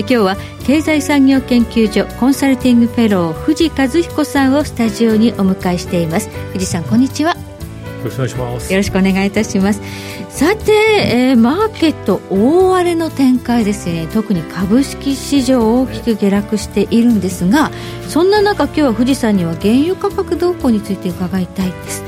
今日は経済産業研究所コンサルティングフェロー藤和彦さんをスタジオにお迎えしています。藤さんこんにちは。よろしくお願いします。よろしくお願いいたします。さて、えー、マーケット大荒れの展開ですね。特に株式市場大きく下落しているんですがそんな中今日は富士山には原油価格動向について伺いたいです、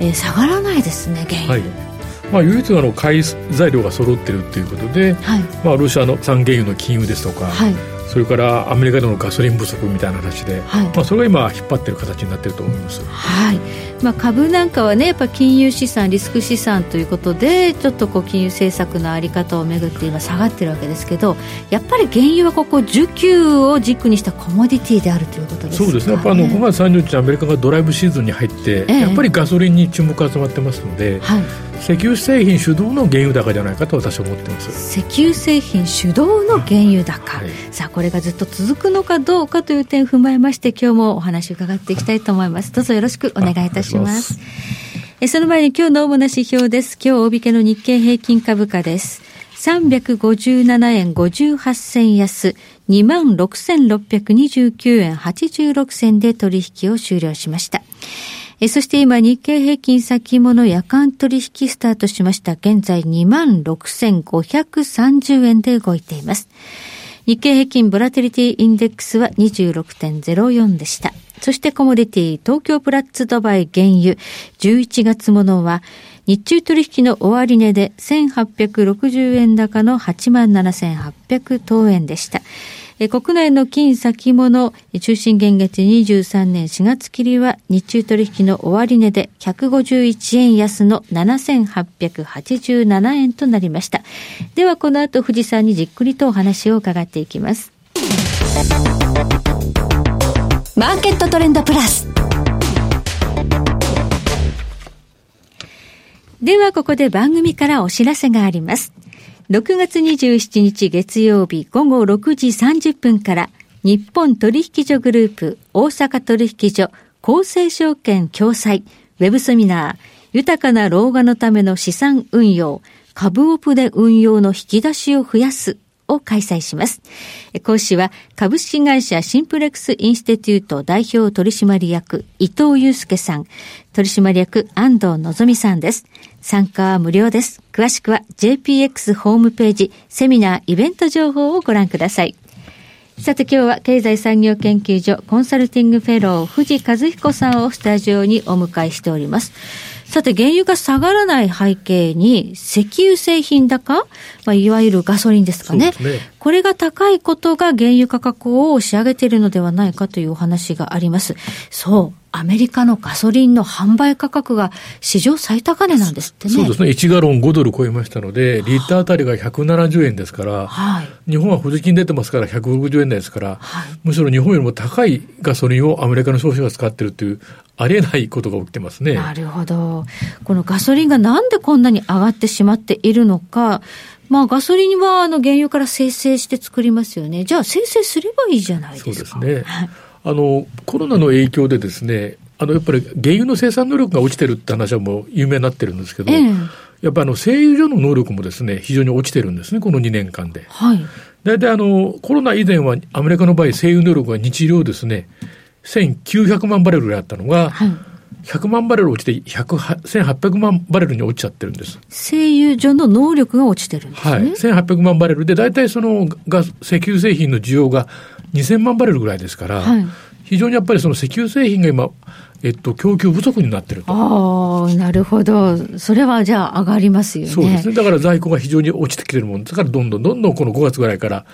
えー、下がらないですね原油、はいまあ、唯一の買い材料が揃ってるっていうことで、はい、まあ、ロシアの産原油の禁輸ですとか、はい、それからアメリカでのガソリン不足みたいな話で、はい、まあ、それが今引っ張ってる形になってると思います、はい。まあ、株なんかはねやっぱ金融資産リスク資産ということでちょっとこう金融政策の在り方をめぐって今下がってるわけですけどやっぱり原油はここ需給を軸にしたコモディティであるということですそうですね。やっぱあの5月30日アメリカがドライブシーズンに入って、ええ、やっぱりガソリンに注目が集まってますので、はい石油製品主導の原油高じゃないかと私は思ってます。石油製品主導の原油高、はい、さあこれがずっと続くのかどうかという点を踏まえまして今日もお話を伺っていきたいと思います。どうぞよろしくお願いいたします。えその前に今日の主な指標です。今日大引けの日経平均株価です。357円58銭安、26,629円86銭で取引を終了しました。えそして今、日経平均先物夜間取引スタートしました。現在26,530円で動いています。日経平均ボラテリティインデックスは26.04でした。そしてコモディティ東京プラッツドバイ原油11月ものは日中取引の終値で1860円高の87,800等円でした。国内の金先物中心現月23年4月切りは日中取引の終値で151円安の7887円となりました。ではこの後富士山にじっくりとお話を伺っていきます。マーケットトレンドプラス。ではここで番組からお知らせがあります。6月27日月曜日午後6時30分から日本取引所グループ大阪取引所厚生証券共催ウェブセミナー豊かな老化のための資産運用株オプで運用の引き出しを増やすを開催します。講師は株式会社シンプレックスインスティテュート代表取締役伊藤祐介さん、取締役安藤のぞみさんです。参加は無料です。詳しくは JPX ホームページセミナーイベント情報をご覧ください。さて今日は経済産業研究所コンサルティングフェロー藤和彦さんをスタジオにお迎えしております。さて、原油が下がらない背景に、石油製品高、まあ、いわゆるガソリンですかね。ねこれが高いことが原油価格を押し上げているのではないかというお話があります。そう。アメリカのガソリンの販売価格が史上最高値なんですってね。そうですね。1ガロン5ドル超えましたので、リッターあたりが170円ですから、はい、日本は補助金出てますから160円台ですから、はい、むしろ日本よりも高いガソリンをアメリカの消費者が使ってるという、ありえないことが起きてますね。なるほど。このガソリンがなんでこんなに上がってしまっているのか、まあガソリンはあの原油から生成して作りますよね。じゃあ生成すればいいじゃないですか。そうですね。はいあのコロナの影響でですねあのやっぱり原油の生産能力が落ちてるって話はもう有名になってるんですけど、えー、やっぱりあの製油所の能力もですね非常に落ちてるんですね、この2年間で。はい、大体あのコロナ以前はアメリカの場合、製油能力が日量ですね、1900万バレルぐらいあったのが、はい100万バレル落ちて1800万バレルに落ちちゃってるんです。製油所の能力が落ちてるんですね。はい。1800万バレルで、大体そのガ石油製品の需要が2000万バレルぐらいですから、はい、非常にやっぱりその石油製品が今、えっと、供給不足になってると。ああ、なるほど。それはじゃあ上がりますよね。そうですね。だから在庫が非常に落ちてきてるもんですから、どんどんどんどんこの5月ぐらいから、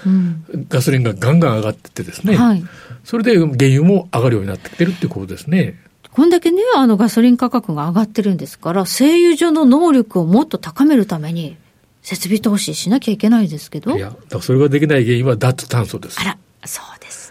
ガソリンがガンガン上がってってですね、はい、それで原油も上がるようになってきてるっていうことですね。こんだけね、あのガソリン価格が上がってるんですから、製油所の能力をもっと高めるために、設備投資しなきゃいけないですけど。いや、それができない原因は脱炭素です。あら、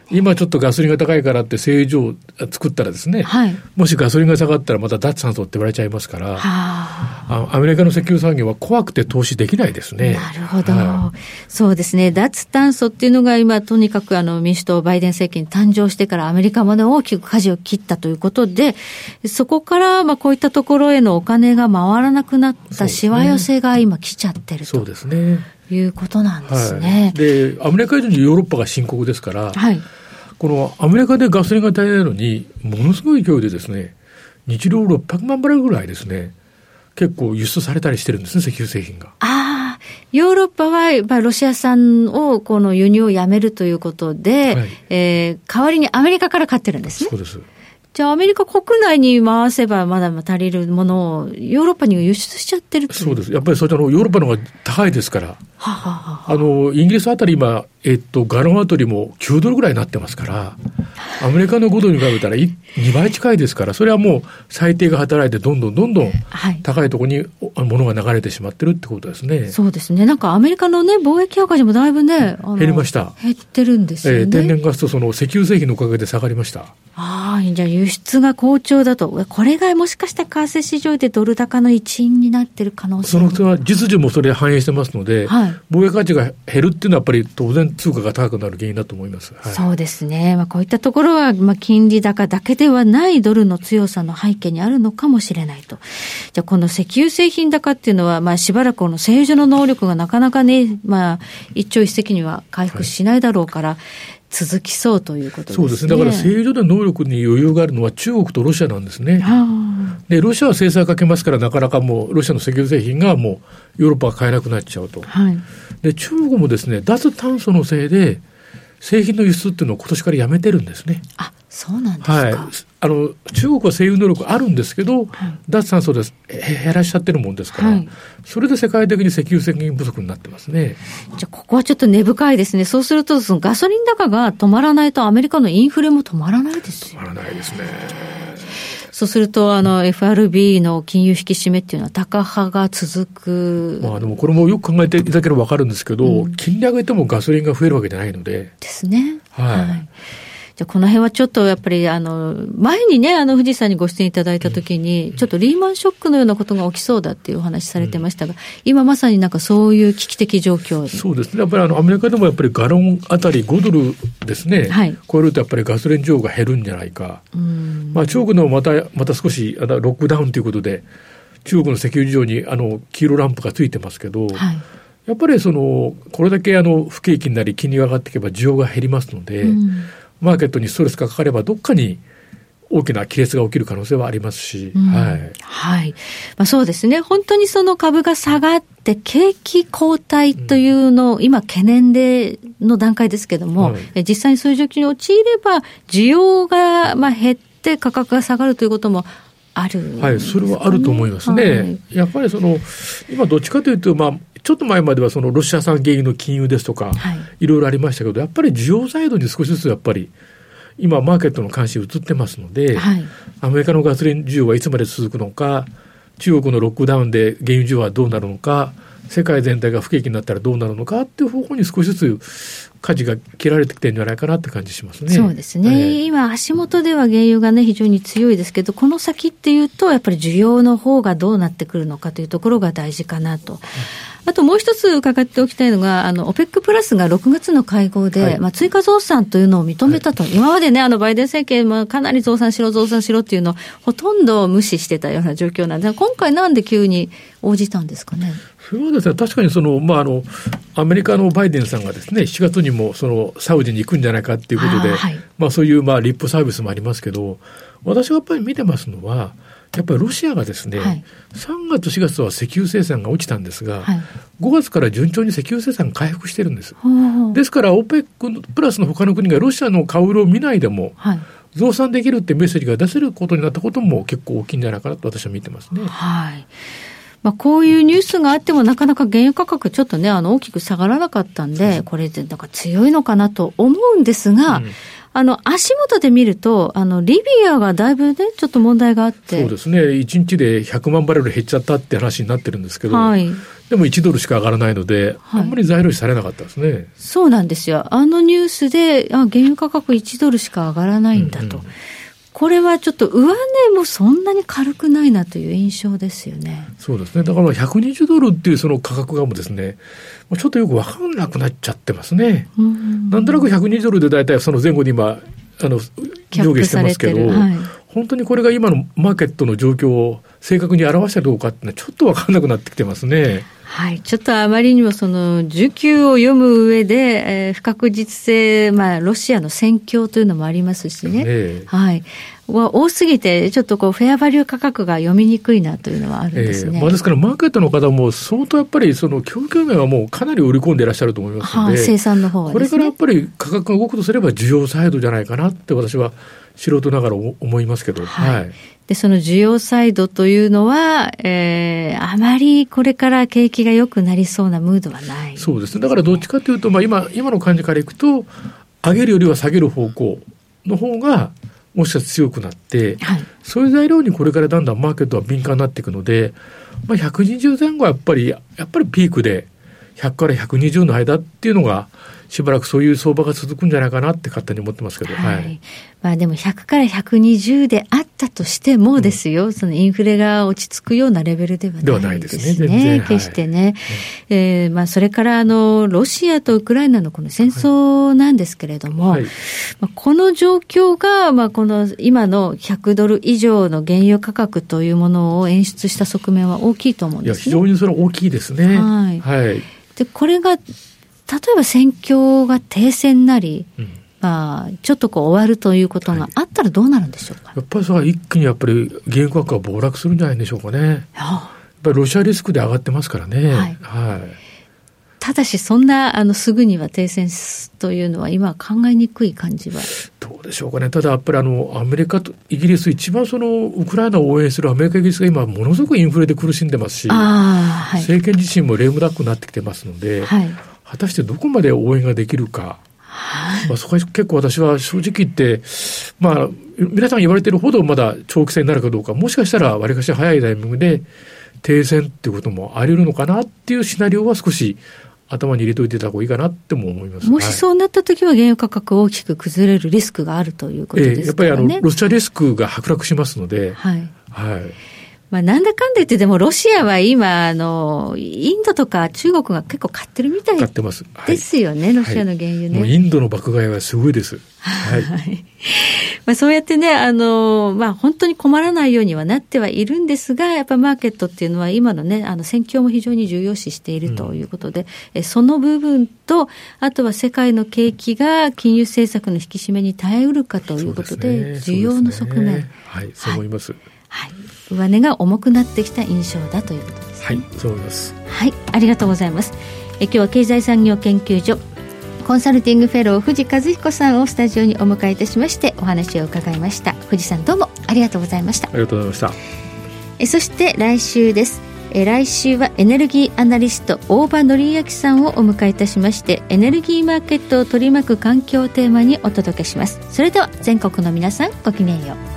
今ちょっとガソリンが高いからって製油所を作ったらですね、はい、もしガソリンが下がったらまた脱炭素って言われちゃいますから、あアメリカの石油産業は怖くて投資できないですね。なるほど。はい、そうですね。脱炭素っていうのが今、とにかくあの民主党バイデン政権誕生してからアメリカまで大きく舵を切ったということで、そこからまあこういったところへのお金が回らなくなったしわ寄せが今来ちゃってると。そうですね。いうことなんですね。はい、で、アメリカ以上にヨーロッパが深刻ですから、はい、このアメリカでガソリンが足りないのに、ものすごい勢いでですね、日量600万バレルぐらいですね、結構輸出されたりしてるんですね、石油製品が。ああ、ヨーロッパは、まあ、ロシア産を、この輸入をやめるということで、はい、えー、代わりにアメリカから買ってるんですね。そうです。じゃあアメリカ国内に回せばまだ足りるものをヨーロッパに輸出しちゃってるそうです。やっぱりそちらのヨーロッパの方が高いですから。はははあの、イギリスあたり今、えっと、ガロンあたりも9ドルぐらいになってますから、アメリカの5ドルに比べたら2倍近いですから、それはもう最低が働いてどんどんどんどん高いところに物が流れてしまってるってことですね、はい。そうですね。なんかアメリカのね、貿易赤字もだいぶね、減りました。減ってるんですよね。えー、天然ガスとその石油製品のおかげで下がりました。ああ、じゃあ輸出が好調だと。これがもしかしたら為替市場でドル高の一因になってる可能性そのは実需もそれ反映してますので、はい、貿易価値が減るっていうのはやっぱり当然通貨が高くなる原因だと思います。はい、そうですね。まあこういったところは、まあ金利高だけではないドルの強さの背景にあるのかもしれないと。じゃあこの石油製品高っていうのは、まあしばらくこの製油所の能力がなかなかね、まあ一朝一夕には回復しないだろうから、はい続きそうということですね。そうですね。だから製油所で能力に余裕があるのは中国とロシアなんですね。で、ロシアは制裁かけますから、なかなかもうロシアの石油製品がもうヨーロッパが買えなくなっちゃうと。はい、で、中国もですね、脱炭素のせいで、製品の輸出っていうのを今年からやめてるんですね。あ、そうなんですか？はい。あの、中国は製油能力あるんですけど、はい、脱炭素で減らしちゃってるもんですから、はい、それで世界的に石油製品不足になってますね。じゃあ、ここはちょっと根深いですね。そうすると、そのガソリン高が止まらないと、アメリカのインフレも止まらないですよ。止まらないですね。そうすると、あの、FRB の金融引き締めっていうのは高派が続く。まあでもこれもよく考えていただければ分かるんですけど、うん、金利上げてもガソリンが増えるわけじゃないので。ですね。はい、はいじゃこの辺はちょっとやっぱり、あの、前にね、あの、富士山にご出演いただいたときに、ちょっとリーマンショックのようなことが起きそうだっていうお話されてましたが、今まさになんかそういう危機的状況そうですね。やっぱりあの、アメリカでもやっぱりガロンあたり5ドルですね。はい。超えるとやっぱりガソリン需要が減るんじゃないか。うん。まあ、中国のまた、また少し、あのロックダウンということで、中国の石油事情にあの黄色ランプがついてますけど、はい、やっぱりそのこれだけあの不景気になり金利が上がっていけば需要が減りますので、うん、マーケットにストレスがかかれば、どっかに大きな亀裂が起きる可能性はありますし、うん、はい。はい。まあ、そうですね。本当にその株が下がって、景気後退というのを、うん、今懸念での段階ですけども、はい、実際にそういう状況に陥れば、需要がまあ減って価格が下がるということもある、ね、はい、それはあると思いますね。はい、やっぱりその、今どっちかというと、まあ、ちょっと前まではそのロシア産原油の禁輸ですとか、はい、いろいろありましたけど、やっぱり需要サイドに少しずつやっぱり、今、マーケットの関心移ってますので、はい、アメリカのガソリン需要はいつまで続くのか、中国のロックダウンで原油需要はどうなるのか、世界全体が不景気になったらどうなるのかっていう方向に少しずつ舵が切られてきてるんじゃないかなって感じしますね。そうですね。えー、今、足元では原油がね、非常に強いですけど、この先っていうと、やっぱり需要の方がどうなってくるのかというところが大事かなと。うんあともう一つ伺っておきたいのが、あの、オペックプラスが6月の会合で、はい、まあ、追加増産というのを認めたと。はい、今までね、あの、バイデン政権はかなり増産しろ、増産しろっていうのをほとんど無視してたような状況なんで、今回なんで急に応じたんですかね？そうですね、確かにその、まあ、あの、アメリカのバイデンさんがですね、7月にもそのサウジに行くんじゃないかっていうことで、はい、まあ、そういう、まあ、リップサービスもありますけど、私がやっぱり見てますのは、やっぱりロシアがですね、はい、3月、4月は石油生産が落ちたんですが、はい、5月から順調に石油生産が回復してるんです。ですから、OPEC プラスの他の国がロシアの顔色を見ないでも、はい増産できるってメッセージが出せることになったことも結構大きいんじゃないかなと私は見てますね。はい。まあ、こういうニュースがあってもなかなか原油価格ちょっとね、あの大きく下がらなかったんで、これでなんか強いのかなと思うんですが、うんあの、足元で見ると、あの、リビアがだいぶね、ちょっと問題があって。そうですね。1日で100万バレル減っちゃったって話になってるんですけど、はい、でも1ドルしか上がらないので、はい、あんまり材料視されなかったですね。そうなんですよ。あのニュースで、あ、原油価格1ドルしか上がらないんだと。うんうんこれはちょっと上値もそんなに軽くないなという印象ですよね。そうですね。だから120ドルっていうその価格がもですね、ちょっとよくわかんなくなっちゃってますね。んなんとなく120ドルで大体その前後に今、あの、上下してますけど、はい、本当にこれが今のマーケットの状況を正確に表したどうかってのはちょっとわかんなくなってきてますね。はい。ちょっとあまりにもその、需給を読む上で、えー、不確実性、まあ、ロシアの戦況というのもありますしね。ねはい。は多すぎて、ちょっとこう、フェアバリュー価格が読みにくいなというのはあるんですね。えー、まあ、ですから、マーケットの方も相当やっぱり、その供給面はもうかなり織り込んでいらっしゃると思いますので、はあ、生産の方は、ね、これからやっぱり価格が動くとすれば、需要サイドじゃないかなって私は素人ながら思いますけど、はい、はい。で、その需要サイドというのは、えー、あまりこれから景気が良くなりそうなムードはない、ね、そうです。ね。だからどっちかというと、まあ今、今の感じからいくと、上げるよりは下げる方向の方が、もしかしたら強くなって、はい、そういう材料にこれからだんだんマーケットは敏感になっていくので、まあ120前後はやっぱり、やっぱりピークで、100から120の間っていうのが、しばらくそういう相場が続くんじゃないかなって勝手に思ってますけど、はい。はい、まあでも100から120であったとしてもですよ、うん、そのインフレが落ち着くようなレベルではないですね。ですね決してね。はい、えー、まあそれからあの、ロシアとウクライナのこの戦争なんですけれども、はい、まあ、この状況が、まあこの今の100ドル以上の原油価格というものを演出した側面は大きいと思うんですね。いや、非常にそれは大きいですね。はい。はい。で、これが例えば戦況が停戦なり、うん、まあ、ちょっとこう終わるということがあったらどうなるんでしょうか、はい、やっぱりそれは一気にやっぱり原油価格が暴落するんじゃないでしょうかね。やっぱりロシアリスクで上がってますからね。はい。はい、ただし、そんなあのすぐには停戦というのは、今は考えにくい感じは。どうでしょうかね、ただやっぱりあのアメリカとイギリス、一番そのウクライナを応援するアメリカ、イギリスが今、ものすごくインフレで苦しんでますし、はい、政権自身もレームダックになってきてますので、はい、果たしてどこまで応援ができるか。まあ、そこは結構私は正直言って、まあ、皆さん言われてるほどまだ長期戦になるかどうか、もしかしたらわりかし早いタイミングで停戦っていうこともあり得るのかなっていうシナリオは少し頭に入れといてた方がいいかなっても思います。もしそうなった時は原油価格大きく崩れるリスクがあるということですかね。えー、やっぱりあの、ロシアリスクが剥落しますので、はい。はい。まあ、なんだかんだ言って、でもロシアは今、あの、インドとか中国が結構買ってるみたい買ってます。ですよね、ロシアの原油ね。インドの爆買いはすごいです。はい。まあ、そうやってね、あの、まあ、本当に困らないようにはなってはいるんですが、やっぱマーケットっていうのは今のね、あの、戦況も非常に重要視しているということで、うん、その部分と、あとは世界の景気が金融政策の引き締めに耐えうるかということで、で需要の側面、ね。はい、そう思います。はい上値が重くなってきた印象だということです、ね、はいそう思います。はいありがとうございます。え今日は経済産業研究所コンサルティングフェロー藤和彦さんをスタジオにお迎えいたしましてお話を伺いました。藤さんどうもありがとうございました。ありがとうございました。えそして来週です。え来週はエネルギーアナリスト大場紀明さんをお迎えいたしましてエネルギーマーケットを取り巻く環境をテーマにお届けします。それでは全国の皆さんごきげんよう